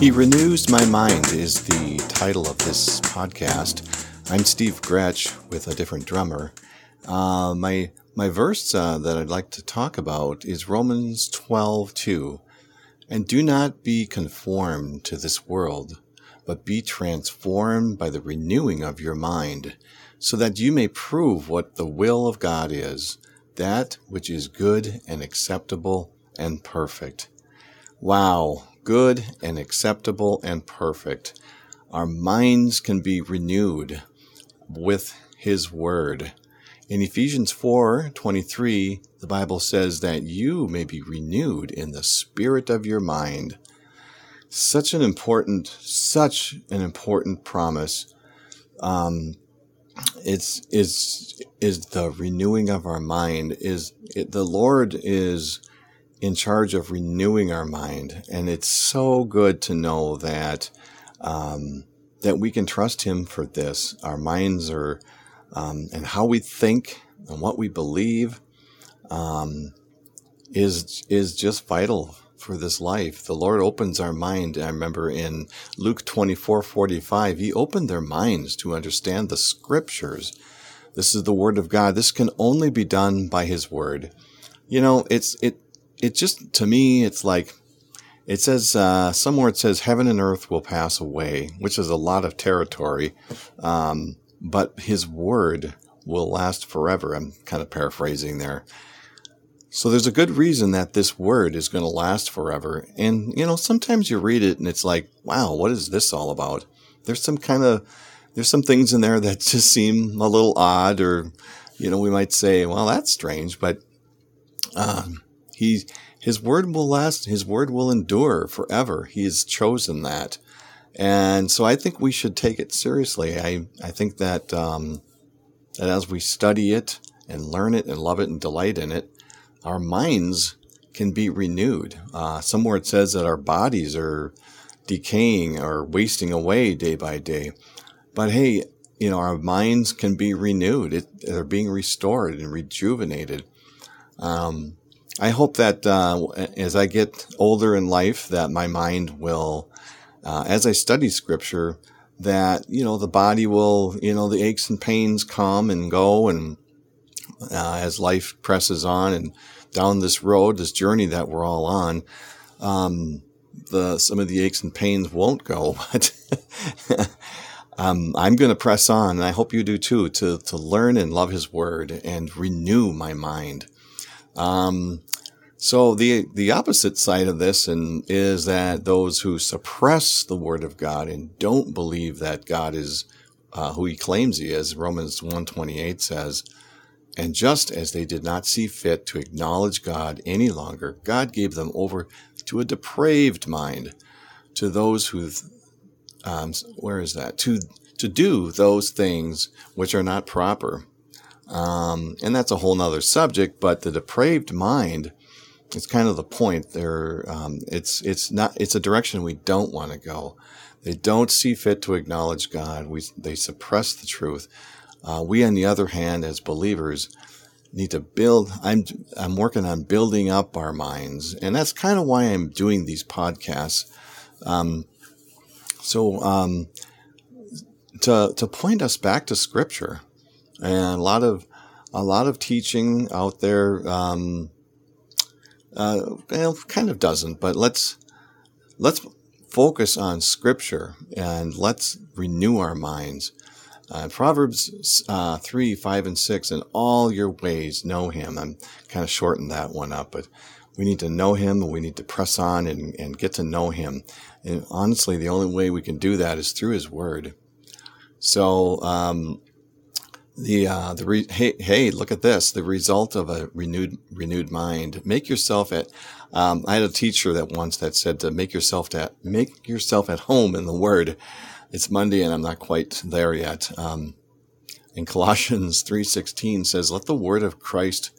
He Renews My Mind is the title of this podcast. I'm Steve Gretsch with a different drummer. Uh, my my verse uh, that I'd like to talk about is Romans 12 2. And do not be conformed to this world, but be transformed by the renewing of your mind, so that you may prove what the will of God is, that which is good and acceptable and perfect. Wow, good and acceptable and perfect. Our minds can be renewed with His Word. In Ephesians 4:23, the Bible says that you may be renewed in the spirit of your mind. Such an important, such an important promise. Um, it's is is the renewing of our mind. Is it, the Lord is in charge of renewing our mind. And it's so good to know that, um, that we can trust Him for this. Our minds are, um, and how we think and what we believe, um, is, is just vital for this life. The Lord opens our mind. I remember in Luke 24, 45, He opened their minds to understand the scriptures. This is the word of God. This can only be done by His word. You know, it's, it, it just to me it's like it says uh, somewhere it says heaven and earth will pass away which is a lot of territory. Um, but his word will last forever. I'm kind of paraphrasing there. So there's a good reason that this word is going to last forever. And you know sometimes you read it and it's like wow what is this all about? There's some kind of there's some things in there that just seem a little odd or you know we might say well that's strange but um, he, his word will last. His word will endure forever. He has chosen that. And so I think we should take it seriously. I, I think that, um, that as we study it and learn it and love it and delight in it, our minds can be renewed. Uh, somewhere it says that our bodies are decaying or wasting away day by day. But hey, you know, our minds can be renewed. It, they're being restored and rejuvenated. Um, I hope that uh, as I get older in life, that my mind will, uh, as I study Scripture, that you know the body will, you know, the aches and pains come and go, and uh, as life presses on and down this road, this journey that we're all on, um, the some of the aches and pains won't go, but. Um, I'm going to press on, and I hope you do too, to, to learn and love His Word and renew my mind. Um, so the the opposite side of this and is that those who suppress the word of God and don't believe that God is uh, who he claims he is, Romans 128 says, and just as they did not see fit to acknowledge God any longer, God gave them over to a depraved mind, to those who, um, where is that? To to do those things which are not proper um, and that's a whole nother subject, but the depraved mind is kind of the point there. Um, it's, it's not, it's a direction we don't want to go. They don't see fit to acknowledge God. We, they suppress the truth. Uh, we, on the other hand, as believers, need to build. I'm, I'm working on building up our minds. And that's kind of why I'm doing these podcasts. Um, so, um, to, to point us back to scripture, and a lot of a lot of teaching out there. Um, uh, well, kind of doesn't, but let's let's focus on Scripture and let's renew our minds. Uh, Proverbs uh, 3, 5, and 6, in all your ways know him. I'm kind of shortened that one up, but we need to know him we need to press on and, and get to know him. And honestly, the only way we can do that is through his word. So, um, the uh, the re- hey hey look at this the result of a renewed renewed mind make yourself at um, I had a teacher that once that said to make yourself at make yourself at home in the Word. It's Monday and I'm not quite there yet. Um, in Colossians three sixteen says, "Let the word of Christ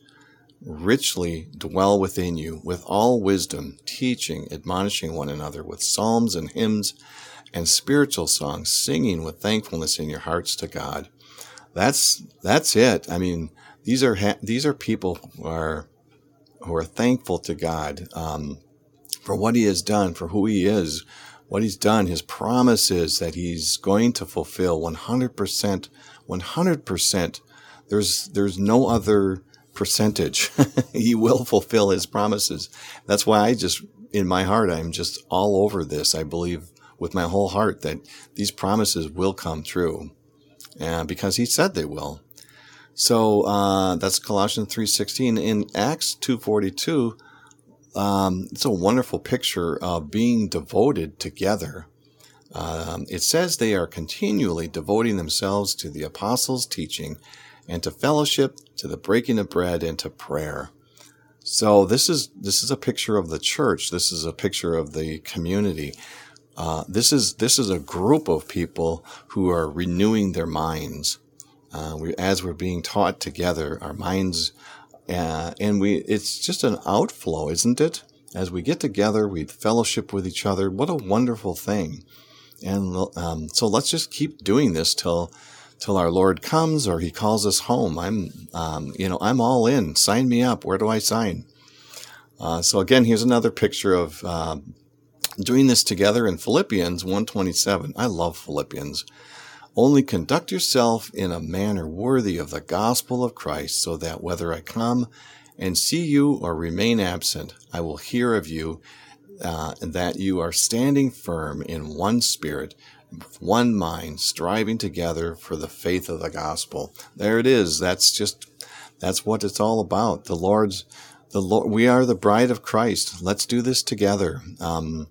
richly dwell within you, with all wisdom, teaching, admonishing one another with psalms and hymns and spiritual songs, singing with thankfulness in your hearts to God." That's that's it. I mean, these are ha- these are people who are who are thankful to God um, for what He has done, for who He is, what he's done, his promises that he's going to fulfill 100%, 100%. There's, there's no other percentage. he will fulfill his promises. That's why I just, in my heart, I'm just all over this. I believe with my whole heart that these promises will come true. And because he said they will. So uh, that's Colossians 3.16. In Acts 2.42, um, it's a wonderful picture of being devoted together. Um, it says they are continually devoting themselves to the apostles' teaching and to fellowship, to the breaking of bread, and to prayer. So this is this is a picture of the church. This is a picture of the community. Uh, this is this is a group of people who are renewing their minds. Uh, we, as we're being taught together, our minds uh, and we, it's just an outflow, isn't it? As we get together, we fellowship with each other. What a wonderful thing. And um, so let's just keep doing this till till our Lord comes or He calls us home. I'm, um, you know, I'm all in. Sign me up. Where do I sign? Uh, so again, here's another picture of uh, doing this together in Philippians 127. I love Philippians. Only conduct yourself in a manner worthy of the gospel of Christ, so that whether I come and see you or remain absent, I will hear of you uh, that you are standing firm in one spirit, one mind, striving together for the faith of the gospel. There it is. That's just that's what it's all about. The Lord's the Lord. We are the bride of Christ. Let's do this together. Um,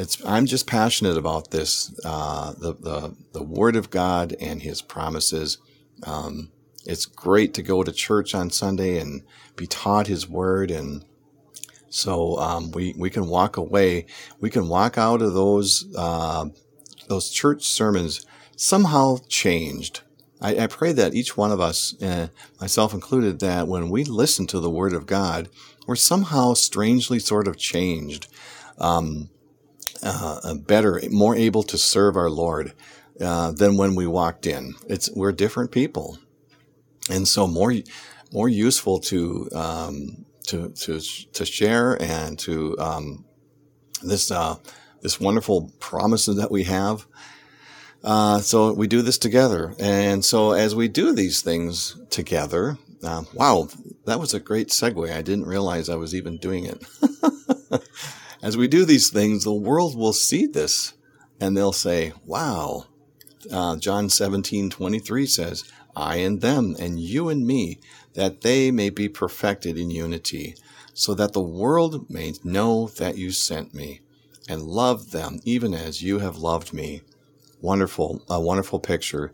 it's, I'm just passionate about this, uh, the, the, the Word of God and His promises. Um, it's great to go to church on Sunday and be taught His Word. And so um, we, we can walk away, we can walk out of those, uh, those church sermons somehow changed. I, I, pray that each one of us, uh, myself included, that when we listen to the Word of God, we're somehow strangely sort of changed. Um, uh, better, more able to serve our Lord uh, than when we walked in. It's we're different people, and so more more useful to um, to to to share and to um, this uh, this wonderful promises that we have. Uh, so we do this together, and so as we do these things together, uh, wow, that was a great segue. I didn't realize I was even doing it. As we do these things, the world will see this and they'll say, wow. Uh, John 17, 23 says, I and them, and you and me, that they may be perfected in unity, so that the world may know that you sent me and love them even as you have loved me. Wonderful, a wonderful picture.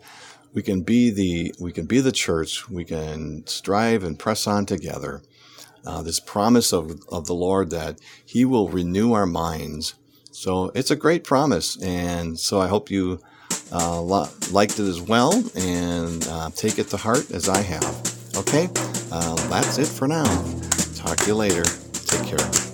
We can be the, we can be the church. We can strive and press on together uh, this promise of, of the Lord that He will renew our minds. So it's a great promise. And so I hope you uh, liked it as well and uh, take it to heart as I have. Okay, uh, that's it for now. Talk to you later. Take care.